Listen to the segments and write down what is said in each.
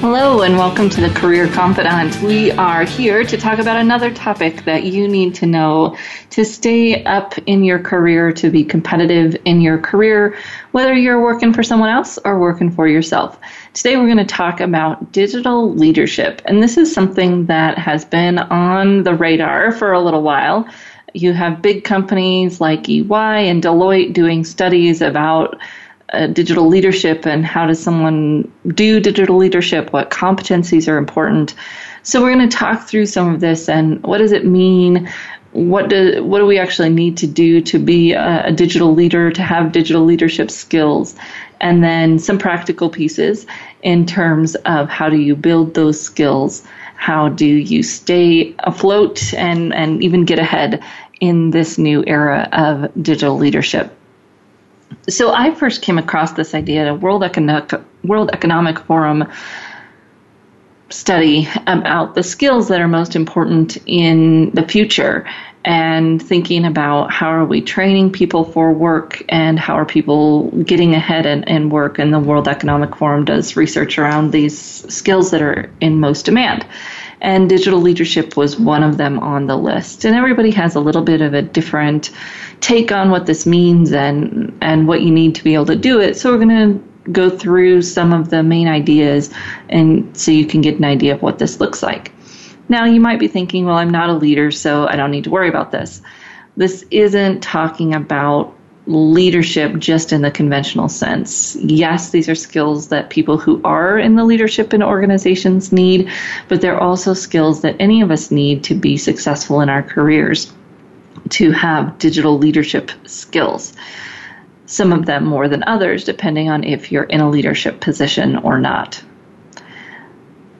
Hello, and welcome to the Career Confidante. We are here to talk about another topic that you need to know to stay up in your career, to be competitive in your career, whether you're working for someone else or working for yourself. Today, we're going to talk about digital leadership, and this is something that has been on the radar for a little while. You have big companies like EY and Deloitte doing studies about uh, digital leadership and how does someone do digital leadership, what competencies are important. So we're going to talk through some of this and what does it mean? What do what do we actually need to do to be a, a digital leader, to have digital leadership skills, and then some practical pieces in terms of how do you build those skills, how do you stay afloat and and even get ahead in this new era of digital leadership so I first came across this idea at a World Economic, World Economic Forum study about the skills that are most important in the future and thinking about how are we training people for work and how are people getting ahead in, in work. And the world economic forum does research around these skills that are in most demand and digital leadership was one of them on the list. And everybody has a little bit of a different take on what this means and and what you need to be able to do it. So we're going to go through some of the main ideas and so you can get an idea of what this looks like. Now you might be thinking, well, I'm not a leader, so I don't need to worry about this. This isn't talking about leadership just in the conventional sense. Yes, these are skills that people who are in the leadership in organizations need, but they're also skills that any of us need to be successful in our careers, to have digital leadership skills. Some of them more than others, depending on if you're in a leadership position or not.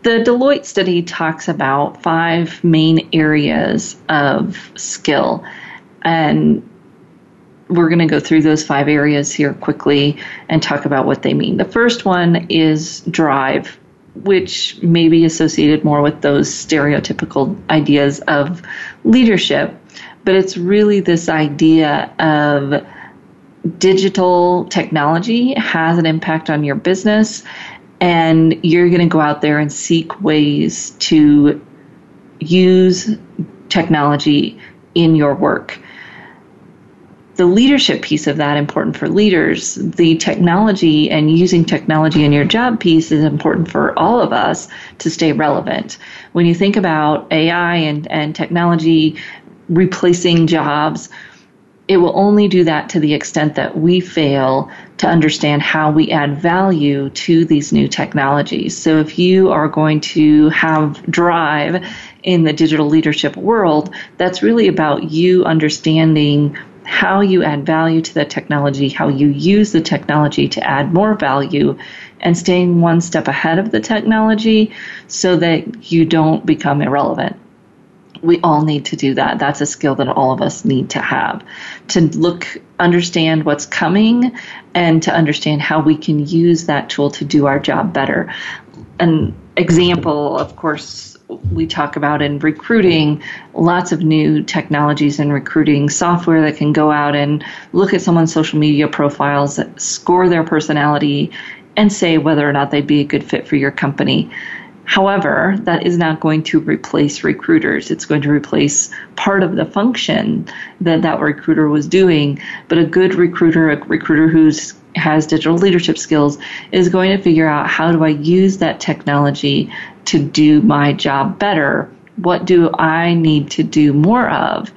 The Deloitte study talks about five main areas of skill. And we're going to go through those five areas here quickly and talk about what they mean. The first one is drive, which may be associated more with those stereotypical ideas of leadership, but it's really this idea of digital technology has an impact on your business, and you're going to go out there and seek ways to use technology in your work the leadership piece of that important for leaders. The technology and using technology in your job piece is important for all of us to stay relevant. When you think about AI and, and technology replacing jobs, it will only do that to the extent that we fail to understand how we add value to these new technologies. So if you are going to have drive in the digital leadership world, that's really about you understanding how you add value to the technology, how you use the technology to add more value, and staying one step ahead of the technology so that you don't become irrelevant. We all need to do that. That's a skill that all of us need to have to look, understand what's coming, and to understand how we can use that tool to do our job better. An example, of course, we talk about in recruiting lots of new technologies in recruiting software that can go out and look at someone's social media profiles, score their personality, and say whether or not they'd be a good fit for your company. However, that is not going to replace recruiters. It's going to replace part of the function that that recruiter was doing. But a good recruiter, a recruiter who's has digital leadership skills is going to figure out how do I use that technology to do my job better? What do I need to do more of?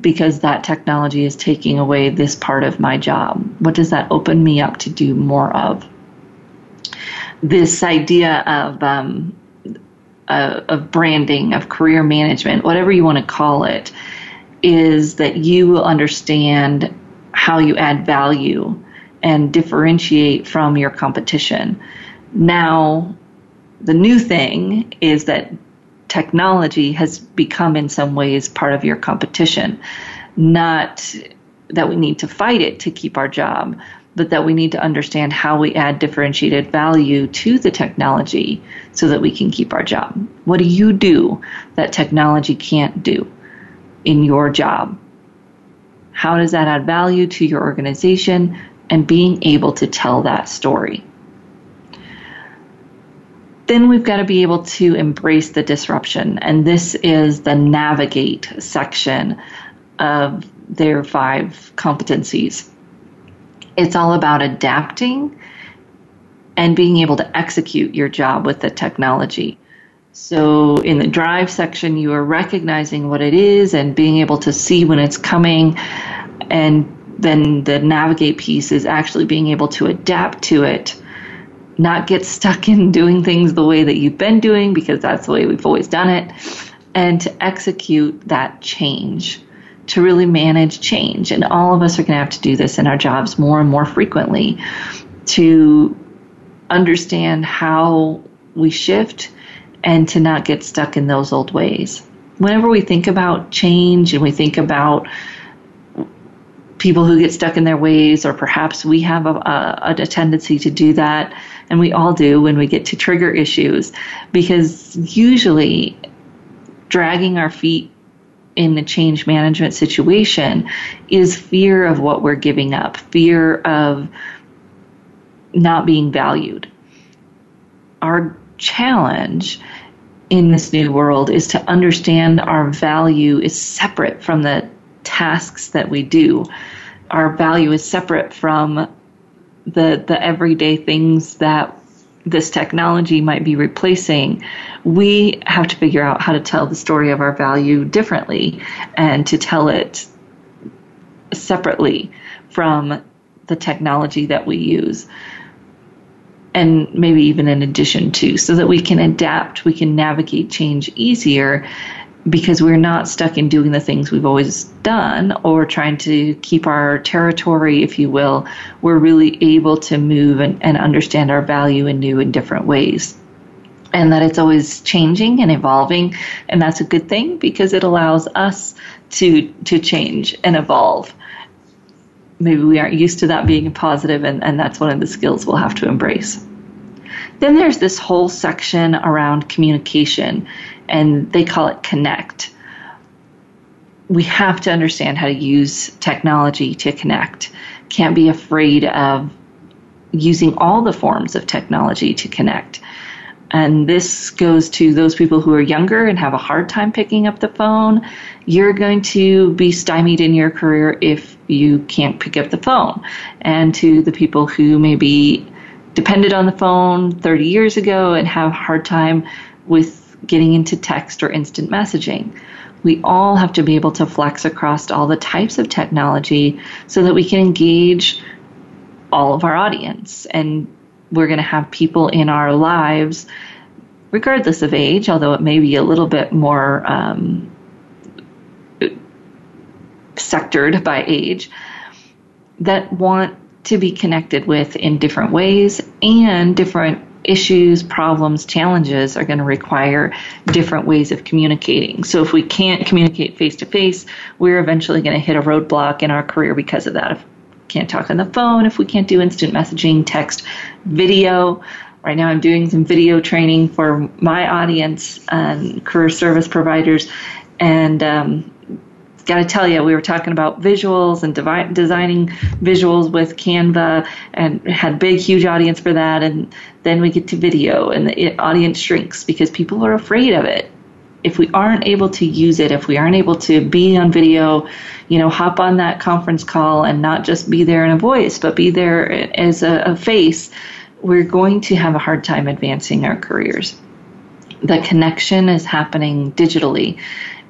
Because that technology is taking away this part of my job. What does that open me up to do more of? This idea of um, uh, of branding, of career management, whatever you want to call it, is that you will understand how you add value and differentiate from your competition. Now, the new thing is that technology has become in some ways part of your competition not that we need to fight it to keep our job but that we need to understand how we add differentiated value to the technology so that we can keep our job. What do you do that technology can't do in your job? How does that add value to your organization and being able to tell that story? Then we've got to be able to embrace the disruption. And this is the navigate section of their five competencies. It's all about adapting and being able to execute your job with the technology. So, in the drive section, you are recognizing what it is and being able to see when it's coming. And then the navigate piece is actually being able to adapt to it, not get stuck in doing things the way that you've been doing because that's the way we've always done it, and to execute that change to really manage change. And all of us are going to have to do this in our jobs more and more frequently to understand how we shift and to not get stuck in those old ways. Whenever we think about change and we think about people who get stuck in their ways, or perhaps we have a, a, a tendency to do that, and we all do when we get to trigger issues, because usually dragging our feet in the change management situation is fear of what we're giving up, fear of not being valued. Our challenge in this new world is to understand our value is separate from the tasks that we do. Our value is separate from the the everyday things that this technology might be replacing, we have to figure out how to tell the story of our value differently and to tell it separately from the technology that we use. And maybe even in addition to, so that we can adapt, we can navigate change easier because we're not stuck in doing the things we've always done or trying to keep our territory, if you will. We're really able to move and, and understand our value in new and different ways. And that it's always changing and evolving, and that's a good thing because it allows us to to change and evolve. Maybe we aren't used to that being a positive, and, and that's one of the skills we'll have to embrace. Then there's this whole section around communication and they call it connect. We have to understand how to use technology to connect. Can't be afraid of using all the forms of technology to connect. And this goes to those people who are younger and have a hard time picking up the phone. You're going to be stymied in your career if you can't pick up the phone. And to the people who maybe depended on the phone 30 years ago and have a hard time with getting into text or instant messaging. We all have to be able to flex across all the types of technology so that we can engage all of our audience. And we're going to have people in our lives, regardless of age, although it may be a little bit more um, sectored by age, that want to be connected with in different ways and different issues, problems, challenges are going to require different ways of communicating. So if we can't communicate face to face, we're eventually going to hit a roadblock in our career because of that. If we can't talk on the phone, if we can't do instant messaging, text, video. Right now, I'm doing some video training for my audience and career service providers, and um, got to tell you, we were talking about visuals and devi- designing visuals with Canva and had big, huge audience for that. And then we get to video and the audience shrinks because people are afraid of it. If we aren't able to use it, if we aren't able to be on video, you know, hop on that conference call and not just be there in a voice, but be there as a, a face, we're going to have a hard time advancing our careers. The connection is happening digitally.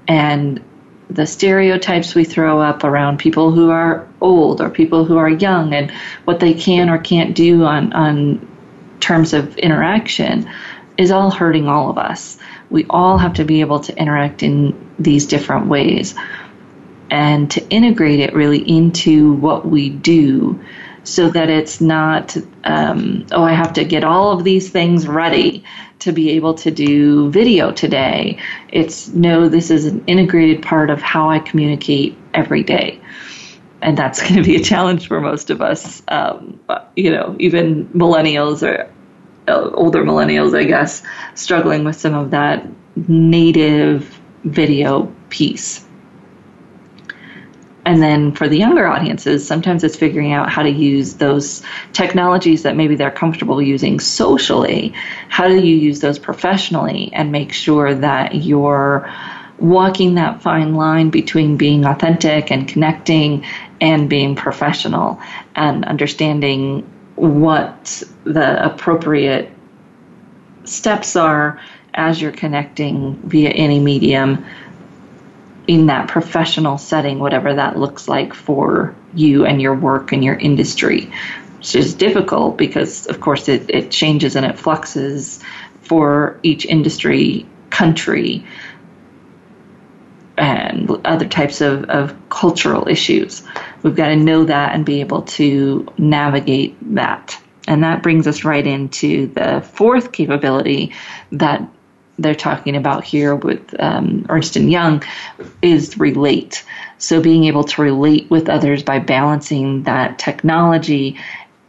And the stereotypes we throw up around people who are old or people who are young and what they can or can't do on, on terms of interaction is all hurting all of us. We all have to be able to interact in these different ways and to integrate it really into what we do so that it's not, um, oh, I have to get all of these things ready to be able to do video today. It's no, this is an integrated part of how I communicate every day. And that's going to be a challenge for most of us. Um, you know, even millennials or uh, older millennials, I guess, struggling with some of that native video piece. And then for the younger audiences, sometimes it's figuring out how to use those technologies that maybe they're comfortable using socially. How do you use those professionally and make sure that you're walking that fine line between being authentic and connecting and being professional and understanding what the appropriate steps are as you're connecting via any medium in that professional setting, whatever that looks like for you and your work and your industry, which is difficult because, of course, it, it changes and it fluxes for each industry, country, and other types of, of cultural issues. We've got to know that and be able to navigate that. And that brings us right into the fourth capability that they're talking about here with um, Ernst and Young is relate. So being able to relate with others by balancing that technology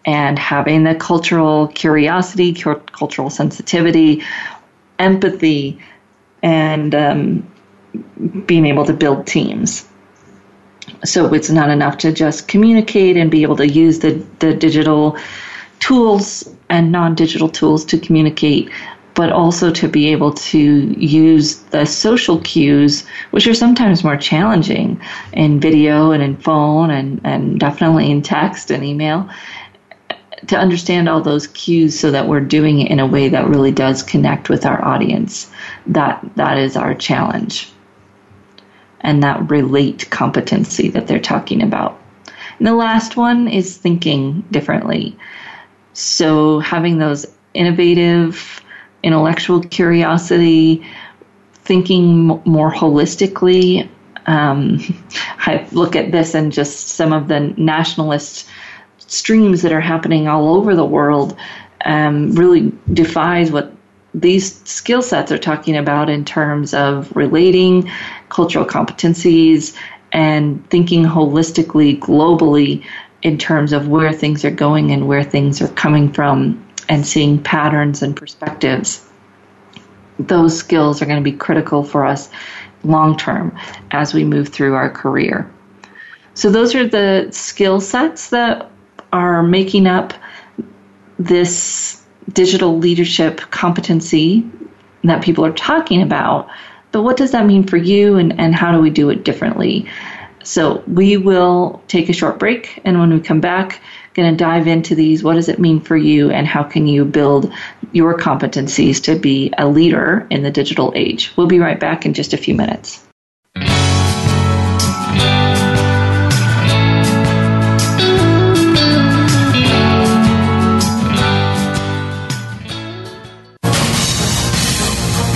and having the cultural curiosity, cultural sensitivity, empathy, and um, being able to build teams. So it's not enough to just communicate and be able to use the, the digital tools and non digital tools to communicate, but also to be able to use the social cues, which are sometimes more challenging in video and in phone and, and definitely in text and email, to understand all those cues so that we're doing it in a way that really does connect with our audience. That that is our challenge. And that relate competency that they're talking about. And the last one is thinking differently. So having those innovative intellectual curiosity, thinking more holistically. Um, I look at this and just some of the nationalist streams that are happening all over the world um, really defies what these skill sets are talking about in terms of relating, cultural competencies, and thinking holistically, globally, in terms of where things are going and where things are coming from and seeing patterns and perspectives, those skills are going to be critical for us long term as we move through our career. So, those are the skill sets that are making up this digital leadership competency that people are talking about. But what does that mean for you, and, and how do we do it differently? So, we will take a short break, and when we come back, going to dive into these. What does it mean for you, and how can you build your competencies to be a leader in the digital age? We'll be right back in just a few minutes.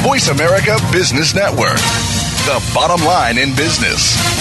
Voice America Business Network, the bottom line in business.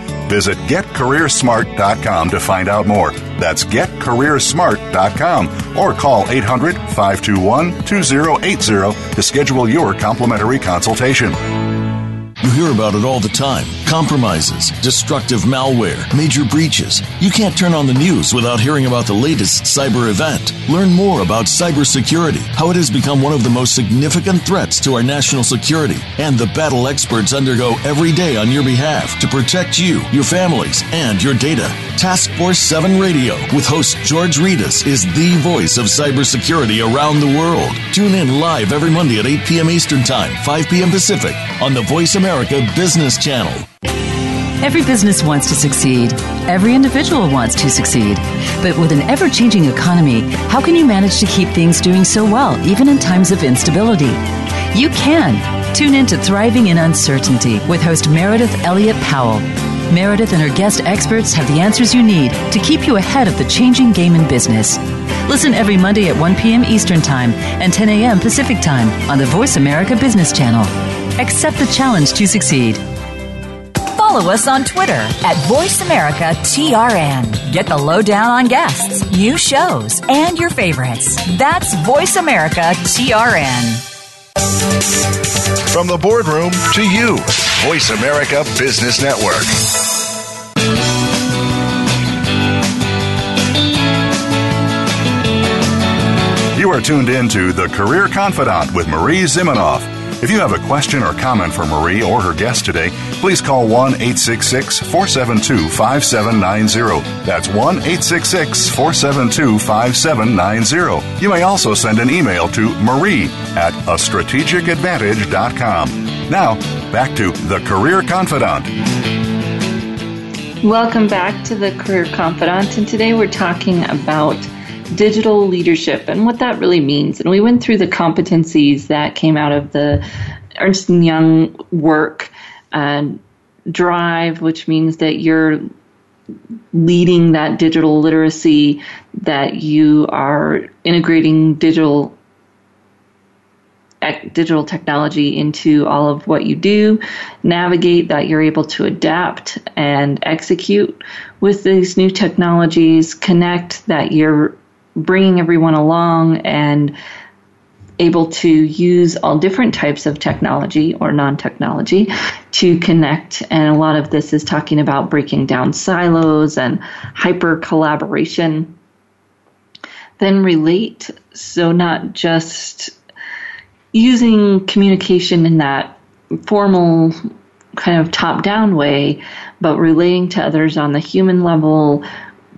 Visit getcareersmart.com to find out more. That's getcareersmart.com or call 800 521 2080 to schedule your complimentary consultation. You hear about it all the time compromises, destructive malware, major breaches. You can't turn on the news without hearing about the latest cyber event. Learn more about cybersecurity, how it has become one of the most significant threats to our national security, and the battle experts undergo every day on your behalf to protect you, your families, and your data. Task Force 7 Radio with host George Rettas is the voice of cybersecurity around the world. Tune in live every Monday at 8 p.m. Eastern Time, 5 p.m. Pacific on the Voice America Business Channel. Every business wants to succeed. Every individual wants to succeed. But with an ever changing economy, how can you manage to keep things doing so well, even in times of instability? You can Tune in to Thriving in Uncertainty with host Meredith Elliott Powell. Meredith and her guest experts have the answers you need to keep you ahead of the changing game in business. Listen every Monday at 1 p.m. Eastern Time and 10 a.m. Pacific Time on the Voice America Business Channel. Accept the challenge to succeed. Follow us on Twitter at VoiceAmericaTRN. Get the lowdown on guests, new shows, and your favorites. That's VoiceAmericaTRN. From the boardroom to you, Voice America Business Network. You are tuned in to The Career Confidante with Marie Zimenoff. If you have a question or comment for Marie or her guest today, please call 1 866 472 5790. That's 1 866 472 5790. You may also send an email to marie at a strategic strategicadvantage.com. Now, back to The Career Confidante. Welcome back to The Career Confidante, and today we're talking about digital leadership and what that really means. And we went through the competencies that came out of the Ernst Young work, and drive, which means that you're leading that digital literacy, that you are integrating digital digital technology into all of what you do, navigate that you're able to adapt and execute with these new technologies, connect that you're bringing everyone along and able to use all different types of technology or non technology to connect. And a lot of this is talking about breaking down silos and hyper collaboration. Then relate, so not just using communication in that formal kind of top down way, but relating to others on the human level,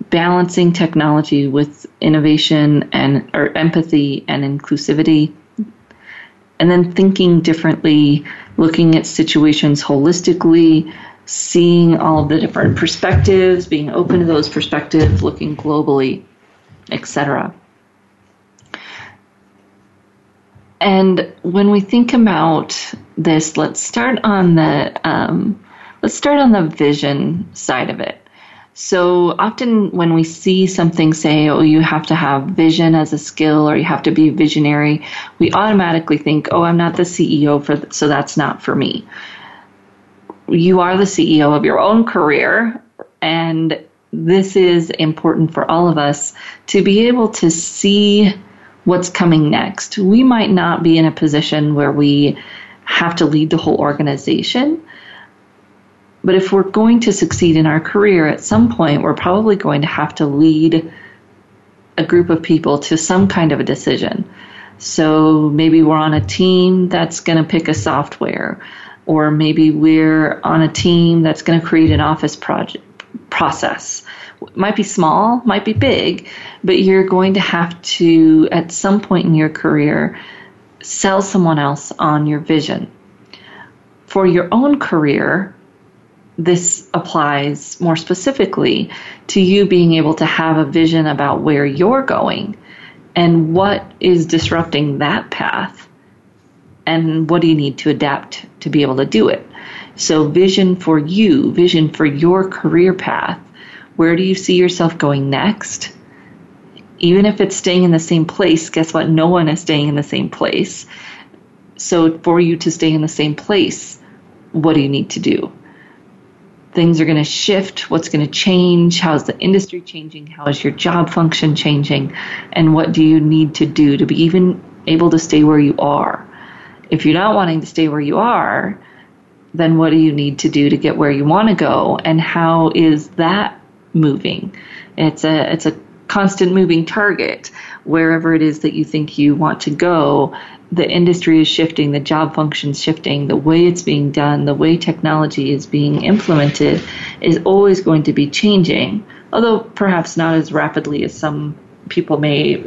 balancing technology with innovation and or empathy and inclusivity and then thinking differently looking at situations holistically seeing all of the different perspectives being open to those perspectives looking globally etc and when we think about this let's start on the um, let's start on the vision side of it so often when we see something say, oh, you have to have vision as a skill or you have to be visionary, we automatically think, oh, I'm not the CEO for, th- so that's not for me. You are the CEO of your own career and this is important for all of us to be able to see what's coming next. We might not be in a position where we have to lead the whole organization, but if we're going to succeed in our career, at some point, we're probably going to have to lead a group of people to some kind of a decision. So maybe we're on a team that's going to pick a software, or maybe we're on a team that's going to create an office project process. might be small, might be big, but you're going to have to, at some point in your career, sell someone else on your vision. For your own career, this applies more specifically to you being able to have a vision about where you're going and what is disrupting that path and what do you need to adapt to be able to do it. So, vision for you, vision for your career path. Where do you see yourself going next? Even if it's staying in the same place, guess what? No one is staying in the same place. So, for you to stay in the same place, what do you need to do? Things are going to shift, what's going to change, how is the industry changing, how is your job function changing, and what do you need to do to be even able to stay where you are. If you're not wanting to stay where you are, then what do you need to do to get where you want to go, and how is that moving? It's a it's a constant moving target wherever it is that you think you want to go the industry is shifting, the job function's shifting, the way it's being done, the way technology is being implemented is always going to be changing, although perhaps not as rapidly as some people may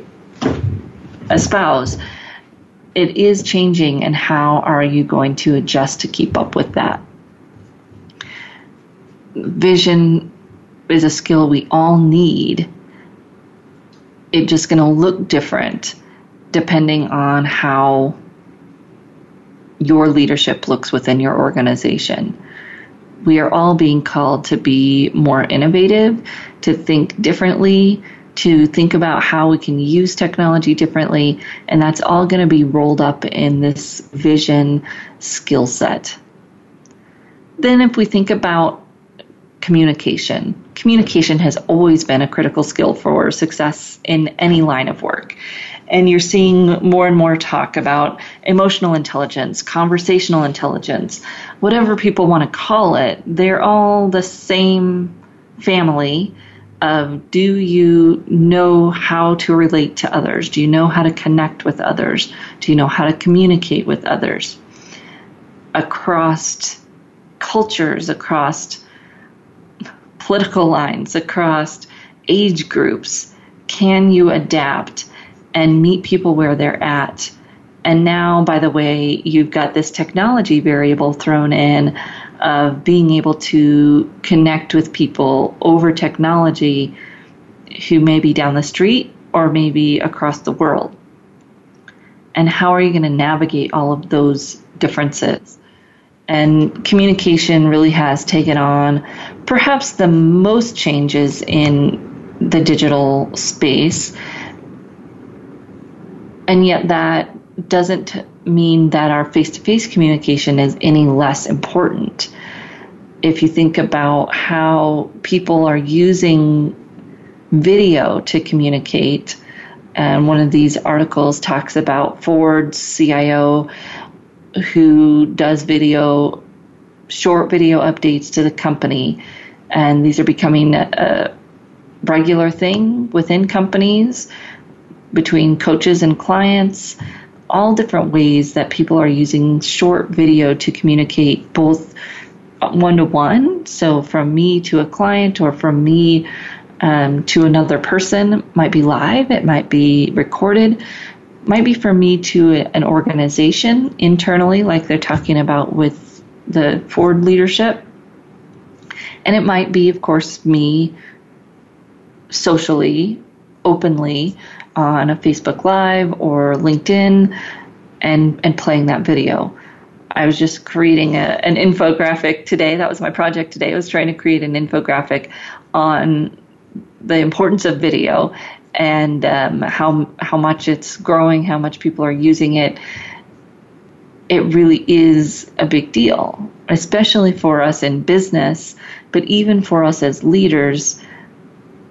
espouse. It is changing, and how are you going to adjust to keep up with that? Vision is a skill we all need. It's just going to look different depending on how your leadership looks within your organization. We are all being called to be more innovative, to think differently, to think about how we can use technology differently, and that's all going to be rolled up in this vision skill set. Then, if we think about communication, communication has always been a critical skill for success in any line of work. And you're seeing more and more talk about emotional intelligence, conversational intelligence, whatever people want to call it. They're all the same family of do you know how to relate to others? Do you know how to connect with others? Do you know how to communicate with others? Across cultures, across political lines, across age groups, can you adapt and meet people where they're at? And now, by the way, you've got this technology variable thrown in of being able to connect with people over technology who may be down the street or maybe across the world. And how are you going to navigate all of those differences? And communication really has taken on perhaps the most changes in the digital space. And yet, that doesn't mean that our face to face communication is any less important. If you think about how people are using video to communicate, and one of these articles talks about Ford's CIO who does video, short video updates to the company, and these are becoming a, a regular thing within companies between coaches and clients all different ways that people are using short video to communicate both one to one, so from me to a client or from me um, to another person, might be live, it might be recorded, might be for me to an organization internally, like they're talking about with the Ford leadership. And it might be, of course, me socially, openly on a Facebook Live or LinkedIn and, and playing that video. I was just creating a, an infographic today. That was my project today. I was trying to create an infographic on the importance of video and um, how how much it's growing, how much people are using it. It really is a big deal, especially for us in business, but even for us as leaders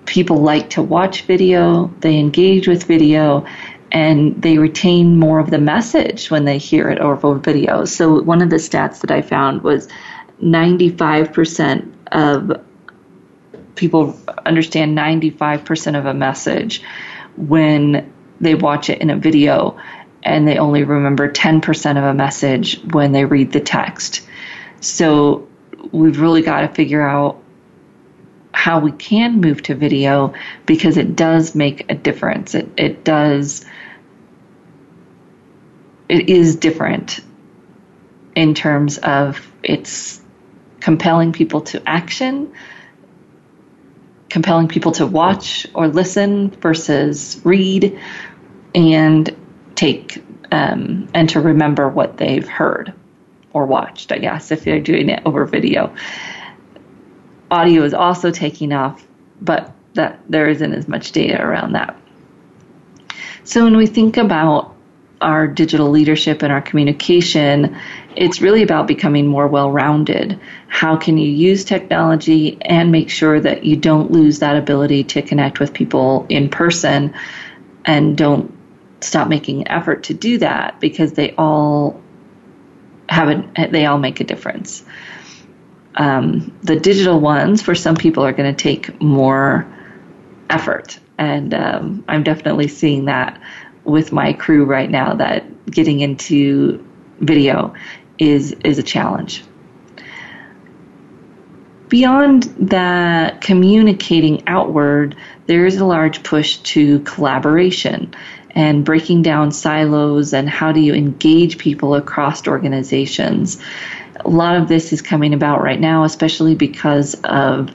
people like to watch video, they engage with video, and they retain more of the message when they hear it over video. So, one of the stats that I found was 95% of people understand 95% of a message when they watch it in a video, and they only remember 10% of a message when they read the text. So, we've really got to figure out how we can move to video because it does make a difference. It, it does, it is different in terms of it's compelling people to action, compelling people to watch or listen versus read and take um, and to remember what they've heard or watched, I guess, if they're doing it over video audio is also taking off, but that there isn't as much data around that. So when we think about our digital leadership and our communication, it's really about becoming more well rounded. How can you use technology and make sure that you don't lose that ability to connect with people in person and don't stop making effort to do that because they all have a, they all make a difference. Um, the digital ones, for some people, are going to take more effort. And um, I'm definitely seeing that with my crew right now that getting into video is, is a challenge. Beyond that communicating outward, there is a large push to collaboration and breaking down silos and how do you engage people across organizations a lot of this is coming about right now, especially because of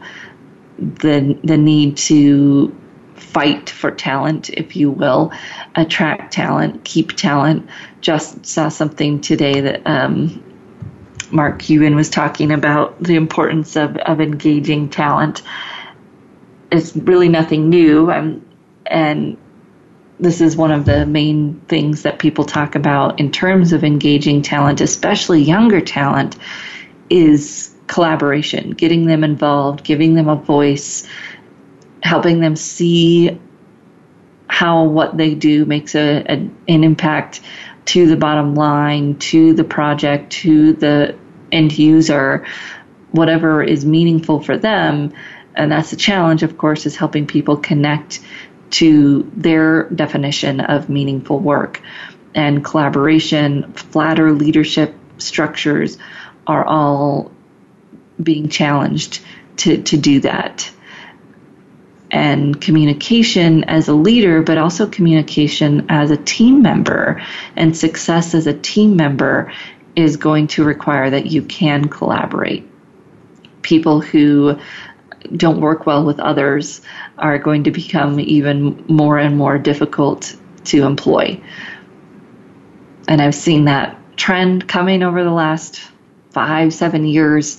the the need to fight for talent, if you will, attract talent, keep talent. Just saw something today that um, Mark Cuban was talking about the importance of, of engaging talent. It's really nothing new. Um, and this is one of the main things that people talk about in terms of engaging talent, especially younger talent, is collaboration, getting them involved, giving them a voice, helping them see how what they do makes a, a, an impact to the bottom line, to the project, to the end user, whatever is meaningful for them. And that's the challenge, of course, is helping people connect to their definition of meaningful work. And collaboration, flatter leadership structures are all being challenged to, to do that. And communication as a leader, but also communication as a team member and success as a team member is going to require that you can collaborate. People who don't work well with others are going to become even more and more difficult to employ. And I've seen that trend coming over the last five, seven years.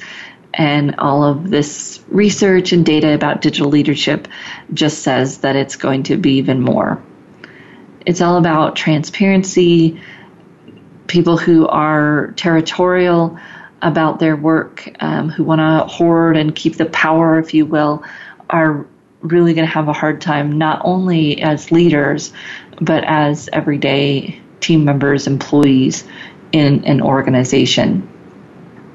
And all of this research and data about digital leadership just says that it's going to be even more. It's all about transparency, people who are territorial about their work, um, who want to hoard and keep the power, if you will, are really going to have a hard time, not only as leaders, but as everyday team members, employees in an organization.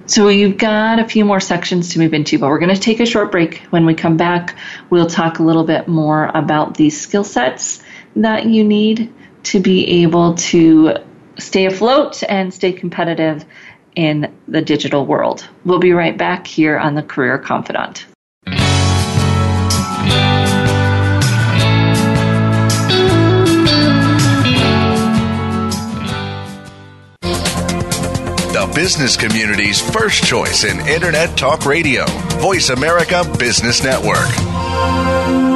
So you've got a few more sections to move into, but we're going to take a short break. When we come back, we'll talk a little bit more about these skill sets that you need to be able to stay afloat and stay competitive in the digital world. We'll be right back here on the Career Confidante. The business community's first choice in Internet Talk Radio, Voice America Business Network.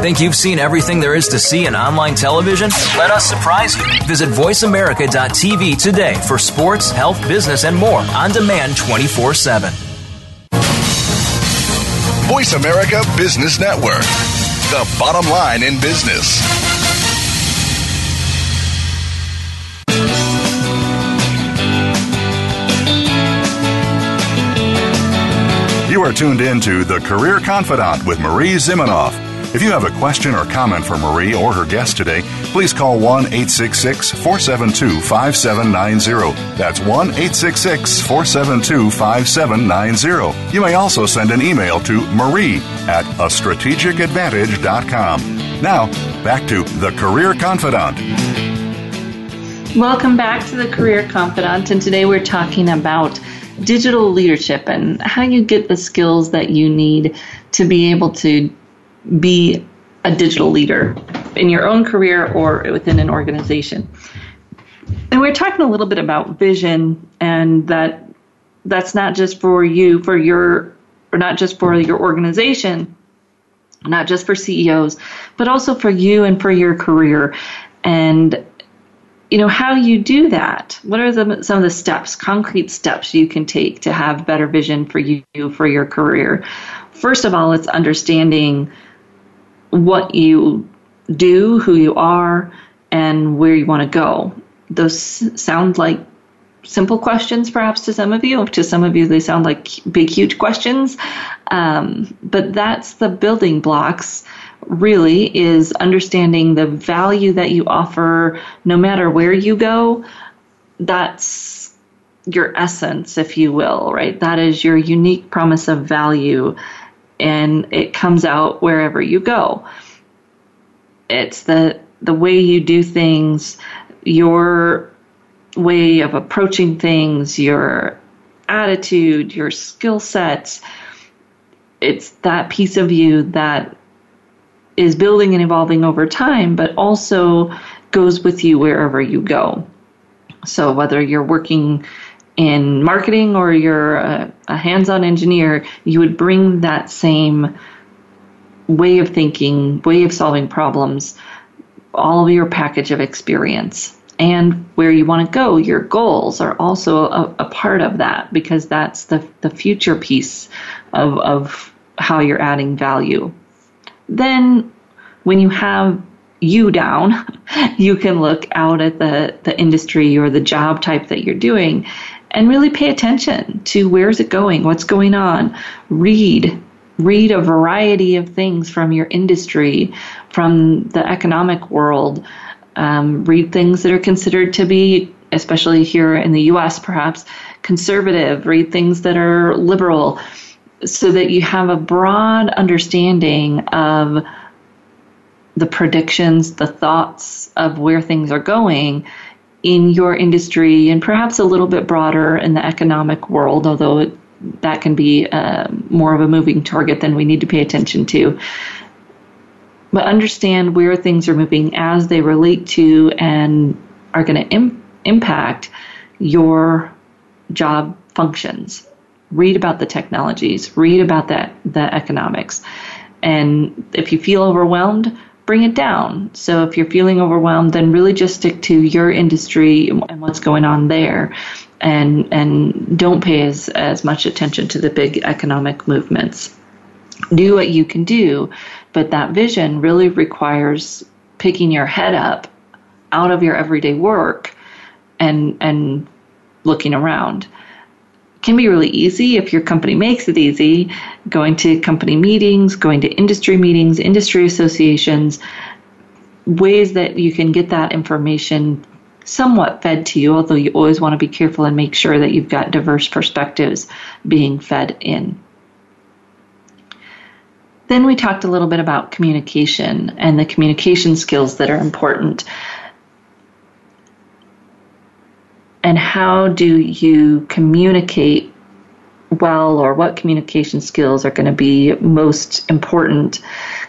Think you've seen everything there is to see in online television? Let us surprise you. Visit VoiceAmerica.tv today for sports, health, business, and more on demand 24 7. Voice America Business Network, the bottom line in business. You are tuned in to The Career Confidante with Marie Zimenoff. If you have a question or comment for Marie or her guest today, please call 1 866 472 5790. That's 1 866 472 5790. You may also send an email to marie at a strategicadvantage.com. Now, back to The Career Confidante. Welcome back to the Career Confidante, and today we're talking about digital leadership and how you get the skills that you need to be able to be a digital leader in your own career or within an organization. And we're talking a little bit about vision and that that's not just for you, for your, or not just for your organization, not just for CEOs, but also for you and for your career. And you know how you do that what are the, some of the steps concrete steps you can take to have better vision for you for your career first of all it's understanding what you do who you are and where you want to go. Those sound like simple questions perhaps to some of you. To some of you they sound like big huge questions. Um, but that's the building blocks really is understanding the value that you offer no matter where you go. That's your essence if you will right? That is your unique promise of value and it comes out wherever you go it's the the way you do things your way of approaching things, your attitude, your skill sets. It's that piece of you that is building and evolving over time, but also goes with you wherever you go. So whether you're working in marketing or you're a, a hands-on engineer, you would bring that same way of thinking, way of solving problems, all of your package of experience and where you want to go, your goals are also a, a, part of that because that's the, the future piece of, of how you're adding value. Then, when you have you down, you can look out at the, the industry or the job type that you're doing and really pay attention to where's it going, what's going on. Read, read a variety of things from your industry, from the economic world um, read things that are considered to be, especially here in the US, perhaps conservative, read things that are liberal, so that you have a broad understanding of the predictions, the thoughts of where things are going in your industry, and perhaps a little bit broader in the economic world, although it, that can be uh, more of a moving target than we need to pay attention to but understand where things are moving as they relate to and are going to Im- impact your job functions. Read about the technologies, read about that the economics. And if you feel overwhelmed, bring it down. So if you're feeling overwhelmed, then really just stick to your industry and what's going on there and and don't pay as, as much attention to the big economic movements. Do what you can do but that vision really requires picking your head up out of your everyday work and and looking around. Can be really easy if your company makes it easy, going to company meetings, going to industry meetings, industry associations, ways that you can get that information somewhat fed to you, although you always want to be careful and make sure that you've got diverse perspectives being fed in. Then we talked a little bit about communication and the communication skills that are important. And how do you communicate well, or what communication skills are going to be most important?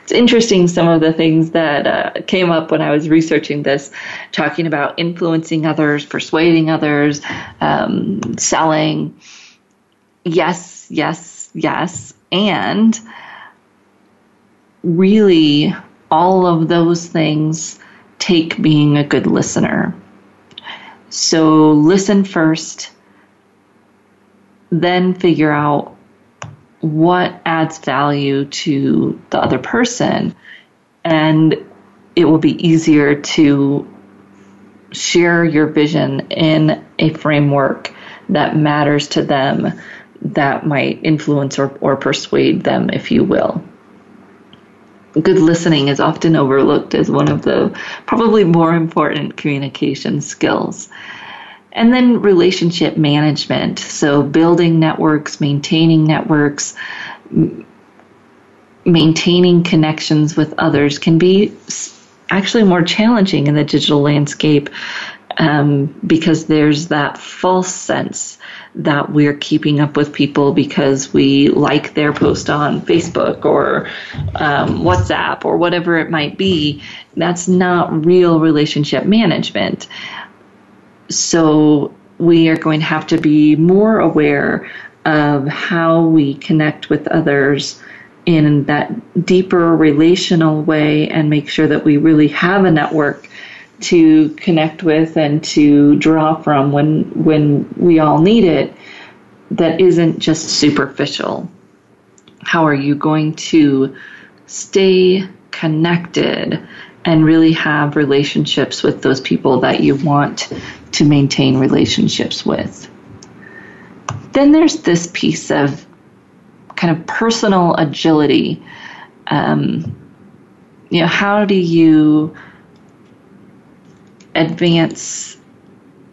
It's interesting some of the things that uh, came up when I was researching this, talking about influencing others, persuading others, um, selling. Yes, yes, yes. And really all of those things take being a good listener. So listen first, then figure out what adds value to the other person, and it will be easier to share your vision in a framework that matters to them that might influence or, or persuade them, if you will good listening is often overlooked as one of the probably more important communication skills. And then relationship management. So building networks, maintaining networks, maintaining connections with others can be actually more challenging in the digital landscape um, because there's that false sense that we're keeping up with people because we like their post on Facebook or um, WhatsApp or whatever it might be. That's not real relationship management. So we are going to have to be more aware of how we connect with others in that deeper relational way and make sure that we really have a network to connect with and to draw from when when we all need it that isn't just superficial how are you going to stay connected and really have relationships with those people that you want to maintain relationships with then there's this piece of kind of personal agility. Um, you know, how do you advance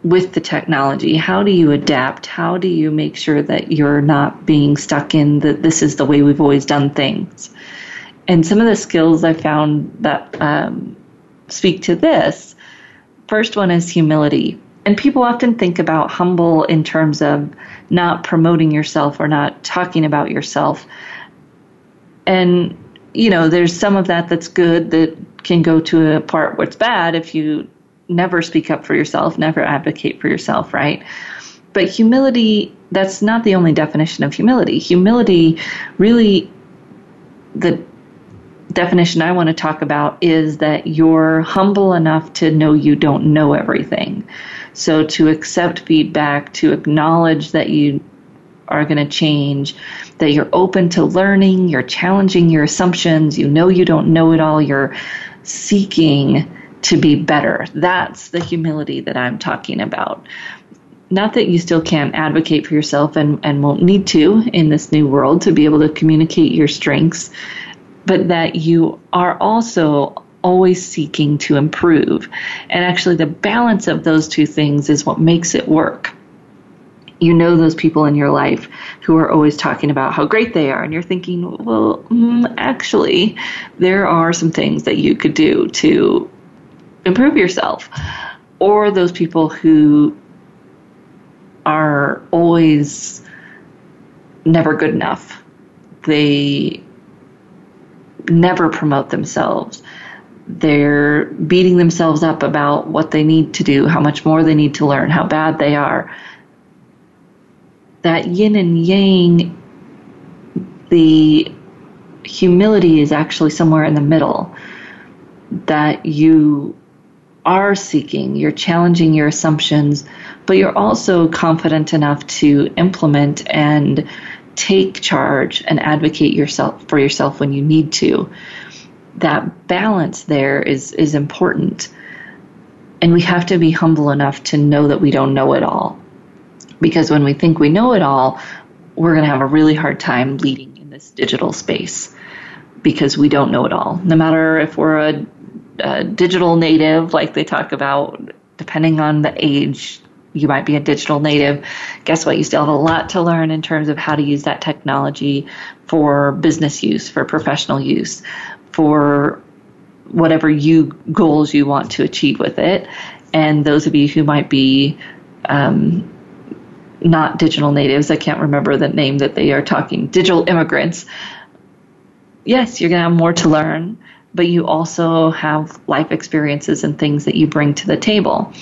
with the technology? How do you adapt? How do you make sure that you're not being stuck in that this is the way we've always done things? And some of the skills I found that um, speak to this first one is humility. And people often think about humble in terms of not promoting yourself or not talking about yourself. And, you know, there's some of that that's good that can go to a part where it's bad if you never speak up for yourself, never advocate for yourself, right? But humility, that's not the only definition of humility. Humility really, the definition I want to talk about is that you're humble enough to know you don't know everything. So to accept feedback, to acknowledge that you are going to change, that you're open to learning, you're challenging your assumptions, you know you don't know it all, you're seeking to be better. That's the humility that I'm talking about. Not that you still can't advocate for yourself and, and won't need to in this new world to be able to communicate your strengths, but that you are also always seeking to improve. And actually, the balance of those two things is what makes it work. You know those people in your life who are always talking about how great they are, and you're thinking, well, mm, actually, there are some things that you could do to improve yourself. Or those people who are always never good enough. They never promote themselves. They're beating themselves up about what they need to do, how much more they need to learn, how bad they are. That yin and yang, the humility is actually somewhere in the middle. That you are seeking, you're challenging your assumptions, but you're also confident enough to implement and take charge and advocate yourself for yourself when you need to. That balance there is is important. And we have to be humble enough to know that we don't know it all. Because when we think we know it all we're going to have a really hard time leading in this digital space because we don't know it all. No matter if we're a, digital native like they talk about depending on the age you might be a digital native. Guess what? You still have a lot to learn in terms of how to use that technology for business use, for professional use for whatever you goals you want to achieve with it. And those of you who might be um, not digital natives, I can't remember the name that they are talking, digital immigrants. Yes, you're going to have more to learn, but you also have life experiences and things that you bring to the table.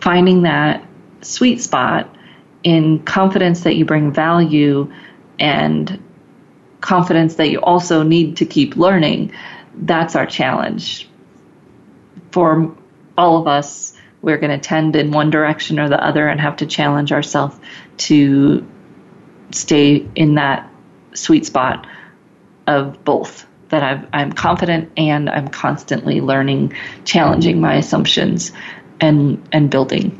Finding that sweet spot in confidence that you bring value and confidence that you also need to keep learning, that's our challenge. For all of us, we're going to tend in one direction or the other and have to challenge ourselves to stay in that sweet spot of both. That i am confident and I'm constantly learning, challenging my assumptions, and and building.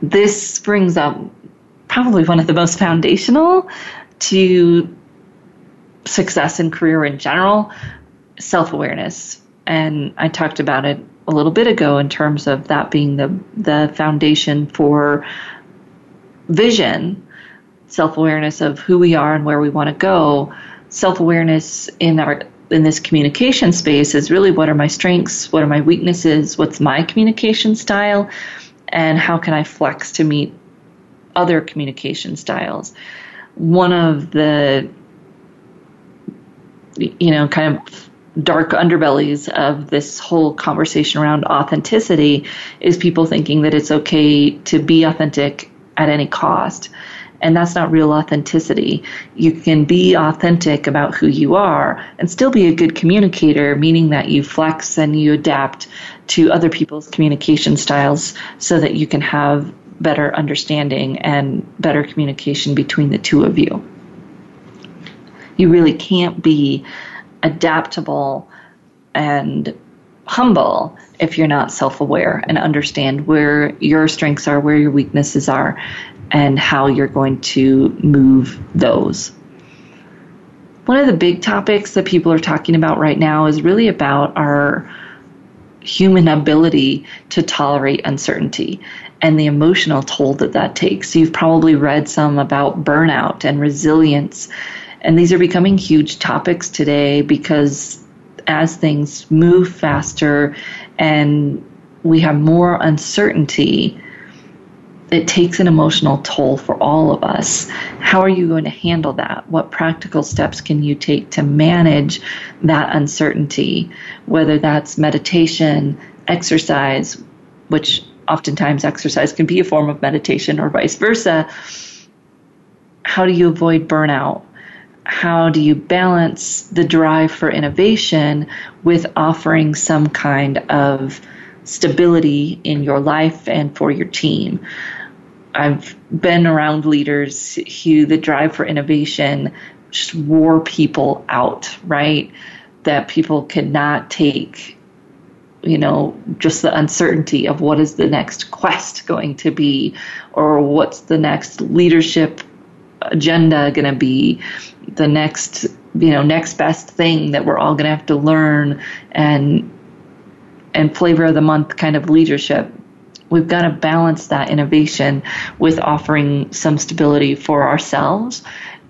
This brings up probably one of the most foundational to success in career in general, self awareness. And I talked about it a little bit ago in terms of that being the the foundation for vision, self awareness of who we are and where we want to go. Self awareness in our in this communication space is really what are my strengths, what are my weaknesses, what's my communication style, and how can I flex to meet other communication styles. One of the you know kind of dark underbellies of this whole conversation around authenticity is people thinking that it's okay to be authentic at any cost. And that's not real authenticity. You can be authentic about who you are and still be a good communicator, meaning that you flex and you adapt to other people's communication styles so that you can have better understanding and better communication between the two of you. You really can't be adaptable and humble if you're not self aware and understand where your strengths are, where your weaknesses are, and how you're going to move those. One of the big topics that people are talking about right now is really about our human ability to tolerate uncertainty and the emotional toll that that takes. You've probably read some about burnout and resilience and these are becoming huge topics today because as things move faster and we have more uncertainty, it takes an emotional toll for all of us. How are you going to handle that? What practical steps can you take to manage that uncertainty? Whether that's meditation, exercise, which oftentimes exercise can be a form of meditation, or vice versa. How do you avoid burnout? how do you balance the drive for innovation with offering some kind of stability in your life and for your team? I've been around leaders who the drive for innovation just wore people out, right? That people could not take, you know, just the uncertainty of what is the next quest going to be or what's the next leadership agenda going to be the next you know next best thing that we're all going to have to learn and and flavor of the month kind of leadership we've got to balance that innovation with offering some stability for ourselves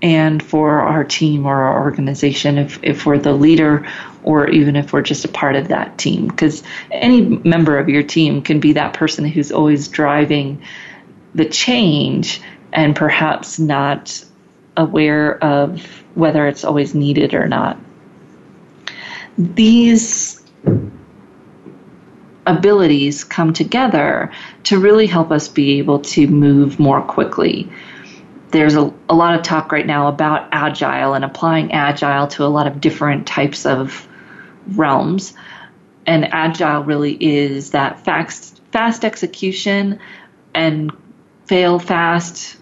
and for our team or our organization if, if we're the leader or even if we're just a part of that team because any member of your team can be that person who's always driving the change and perhaps not aware of whether it's always needed or not. These abilities come together to really help us be able to move more quickly. There's a, a lot of talk right now about agile and applying agile to a lot of different types of realms. And agile really is that fast, fast execution and fail fast,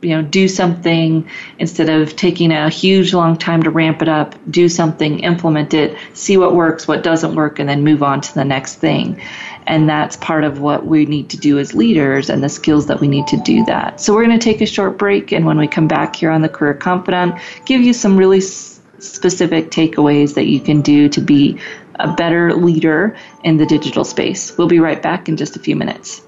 you know do something instead of taking a huge long time to ramp it up do something implement it see what works what doesn't work and then move on to the next thing. And that's part of what we need to do as leaders and the skills that we need to do that. So we're going to take a short break and when we come back here on the career confidante give you some really specific takeaways that you can do to be a better leader in the digital space. We'll be right back in just a few minutes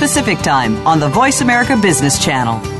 Pacific Time on the Voice America Business Channel.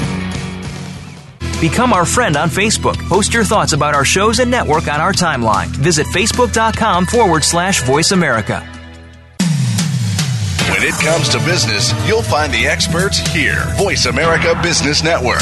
Become our friend on Facebook. Post your thoughts about our shows and network on our timeline. Visit facebook.com forward slash voice America. When it comes to business, you'll find the experts here. Voice America Business Network.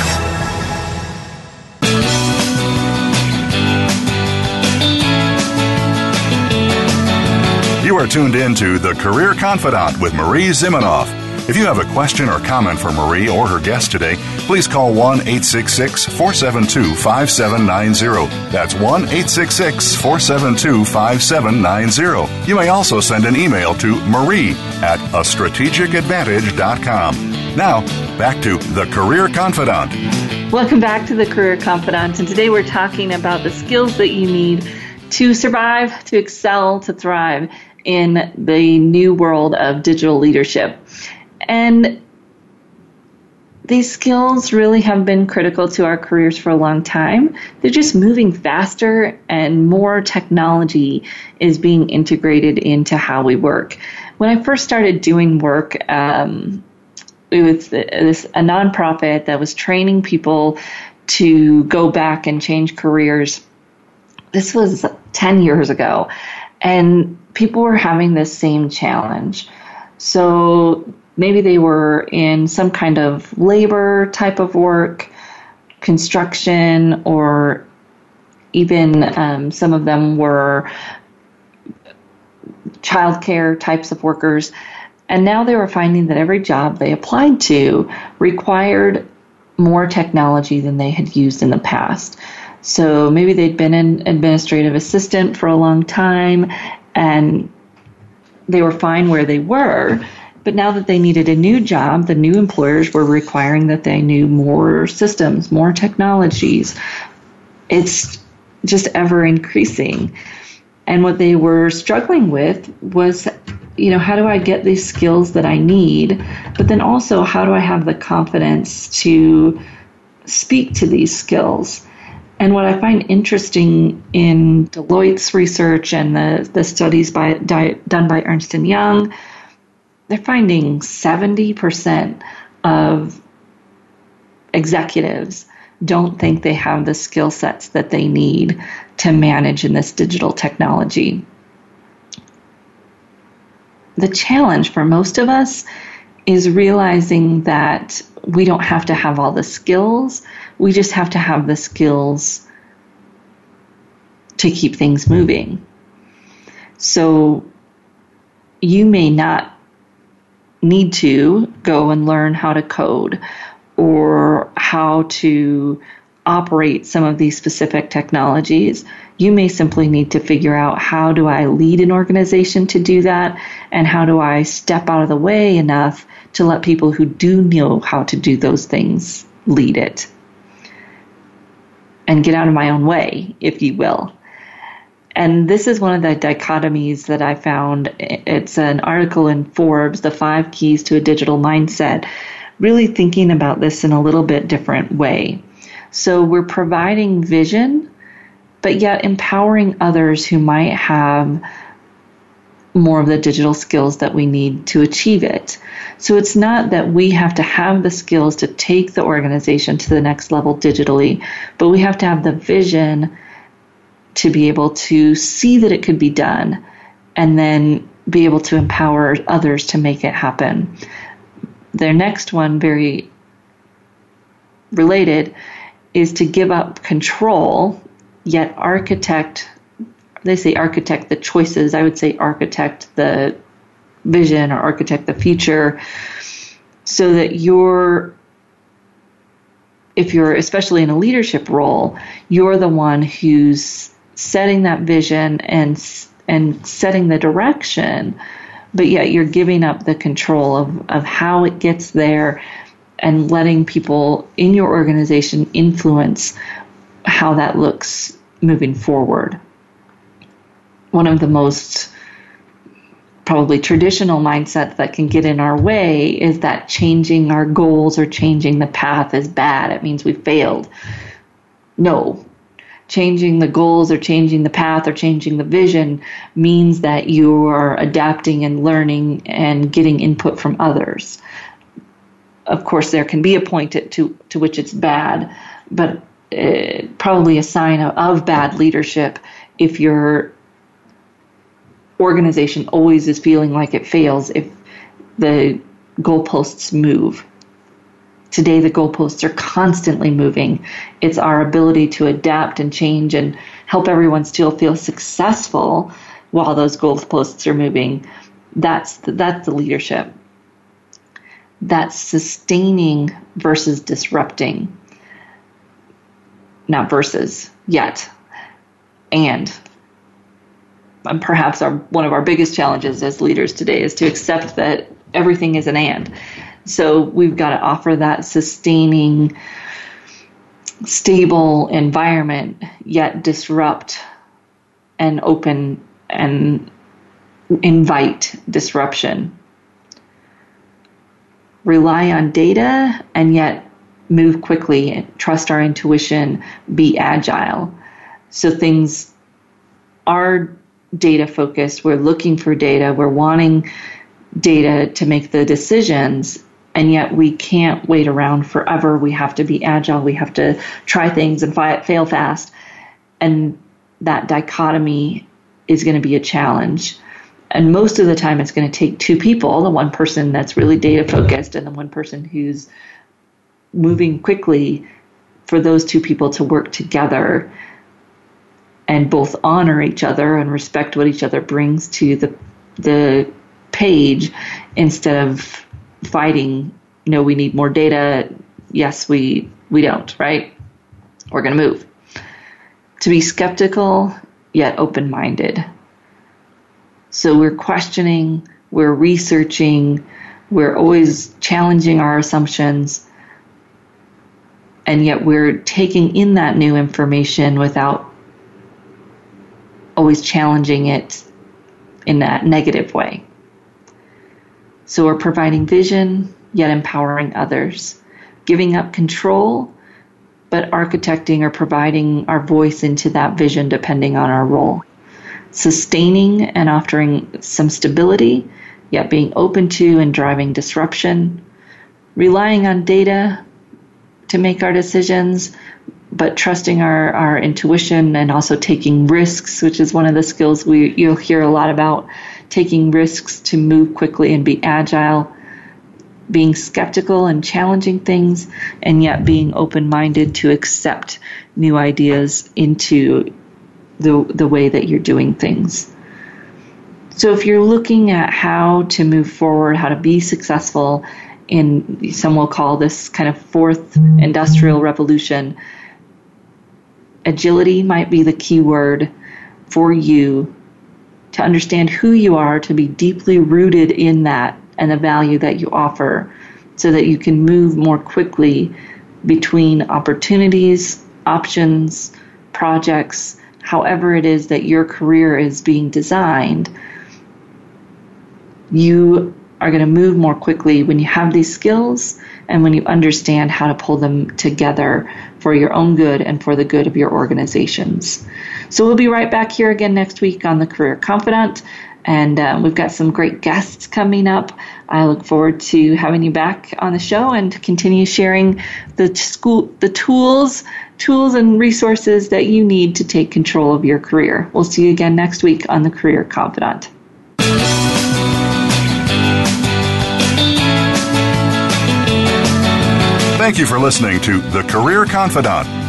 You are tuned in to The Career Confidante with Marie Zimenoff. If you have a question or comment for Marie or her guest today, please call 1 866 472 5790. That's 1 866 472 5790. You may also send an email to marie at a strategicadvantage.com. Now, back to The Career Confidante. Welcome back to The Career Confidante. And today we're talking about the skills that you need to survive, to excel, to thrive in the new world of digital leadership. And these skills really have been critical to our careers for a long time. They're just moving faster, and more technology is being integrated into how we work. When I first started doing work, um, it was this, a nonprofit that was training people to go back and change careers. This was 10 years ago, and people were having this same challenge. So maybe they were in some kind of labor type of work, construction, or even um, some of them were childcare types of workers. And now they were finding that every job they applied to required more technology than they had used in the past. So maybe they'd been an administrative assistant for a long time and they were fine where they were, but now that they needed a new job, the new employers were requiring that they knew more systems, more technologies. It's just ever increasing. And what they were struggling with was, you know, how do I get these skills that I need? But then also, how do I have the confidence to speak to these skills? And what I find interesting in Deloitte's research and the, the studies by, done by Ernst & Young they're finding 70% of executives don't think they have the skill sets that they need to manage in this digital technology. The challenge for most of us is realizing that we don't have to have all the skills, we just have to have the skills to keep things moving. So you may not need to go and learn how to code or how to operate some of these specific technologies. You may simply need to figure out how do I lead an organization to do that and how do I step out of the way enough to let people who do know how to do those things lead it and get out of my own way, if you will. And this is one of the dichotomies that I found. It's an article in Forbes, The Five Keys to a Digital Mindset, really thinking about this in a little bit different way. So we're providing vision, but yet empowering others who might have more of the digital skills that we need to achieve it. So it's not that we have to have the skills to take the organization to the next level digitally, but we have to have the vision to be able to see that it could be done and then be able to empower others to make it happen. Their next one, very related, is to give up control, yet architect, they say architect the choices, I would say architect the vision or architect the future so that you're if you're especially in a leadership role, you're the one who's setting that vision and and setting the direction, but yet you're giving up the control of, of how it gets there and letting people in your organization influence how that looks moving forward. One of the most probably traditional mindsets that can get in our way is that changing our goals or changing the path is bad. It means we failed. No. Changing the goals or changing the path or changing the vision means that you are adapting and learning and getting input from others. Of course, there can be a point to, to, which it's bad, but uh, probably a sign of, of bad leadership if you're organization always is feeling like it fails if the goalposts move. Today, the goalposts are constantly moving. It's our ability to adapt and change and help everyone still feel successful while those goalposts are moving. That's the, that's the leadership. That's sustaining versus disrupting. Not versus yet. And and perhaps our one of our biggest challenges as leaders today is to accept that everything is an and. So we've got to offer that sustaining, stable environment, yet disrupt and open and invite disruption. Rely on data and yet move quickly, and trust our intuition, be agile. So things are data focused. We're looking for data. We're wanting data to make the decisions. And yet we can't wait around forever. We have to be agile. We have to try things and fi- fail fast. And that dichotomy is going to be a challenge. And most of the time, it's going to take two people the one person that's really data focused and the one person who's moving quickly for those two people to work together and both honor each other and respect what each other brings to the the page instead of fighting no we need more data. Yes we we don't right? We're going to move. To be skeptical yet open-minded. So we're questioning we're researching we're always challenging our assumptions and yet we're taking in that new information without always challenging it in that negative way. So we're providing vision, yet empowering others, giving up control, but architecting or providing our voice into that vision depending on our role. Sustaining and offering some stability, yet being open to and driving disruption. Relying on data to make our decisions, but trusting our, our intuition and also taking risks, which is one of the skills we you'll hear a lot about, taking risks to move quickly and be agile, being skeptical and challenging things, and yet being open minded to accept new ideas into the the way that you're doing things. So if you're looking at how to move forward, how to be successful in some will call this kind of fourth industrial revolution, agility might be the key word for you to understand who you are, to be deeply rooted in that and the value that you offer so that you can move more quickly between opportunities, options, projects, however it is that your career is being designed. You are going to move more quickly when you have these skills and when you understand how to pull them together for your own good and for the good of your organizations. So we'll be right back here again next week on the Career Confidante. And uh, we've got some great guests coming up. I look forward to having you back on the show and to continue sharing the school, the tools, tools and resources that you need to take control of your career. We'll see you again next week on the Career Confidante. Thank you for listening to The Career Confidante.